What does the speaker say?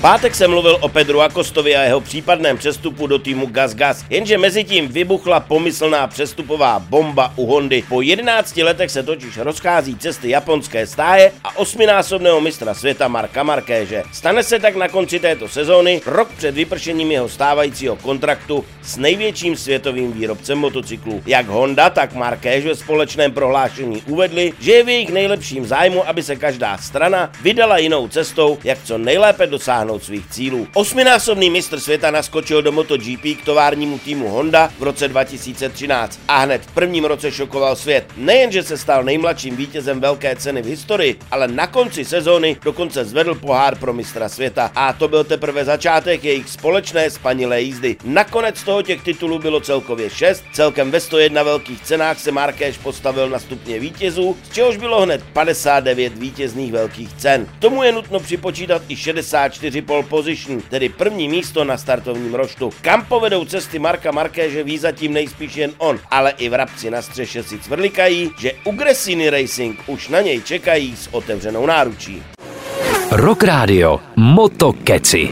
pátek jsem mluvil o Pedru Akostovi a jeho případném přestupu do týmu Gas jenže mezi tím vybuchla pomyslná přestupová bomba u Hondy. Po 11 letech se totiž rozchází cesty japonské stáje a osminásobného mistra světa Marka Markéže. Stane se tak na konci této sezóny, rok před vypršením jeho stávajícího kontraktu s největším světovým výrobcem motocyklů. Jak Honda, tak Markéž ve společném prohlášení uvedli, že je v jejich nejlepším zájmu, aby se každá strana vydala jinou cestou, jak co nejlépe dosáhnout dosáhnout svých cílů. Osminásobný mistr světa naskočil do MotoGP k továrnímu týmu Honda v roce 2013 a hned v prvním roce šokoval svět. Nejenže se stal nejmladším vítězem velké ceny v historii, ale na konci sezóny dokonce zvedl pohár pro mistra světa. A to byl teprve začátek jejich společné spanilé jízdy. Nakonec toho těch titulů bylo celkově 6, celkem ve 101 velkých cenách se Markéš postavil na stupně vítězů, z čehož bylo hned 59 vítězných velkých cen. Tomu je nutno připočítat i 64 při pole position, tedy první místo na startovním roštu. Kam povedou cesty Marka Markéže ví zatím nejspíš jen on, ale i vrabci na střeše si cvrlikají, že u Gresiny Racing už na něj čekají s otevřenou náručí. Rock Radio Moto Keci.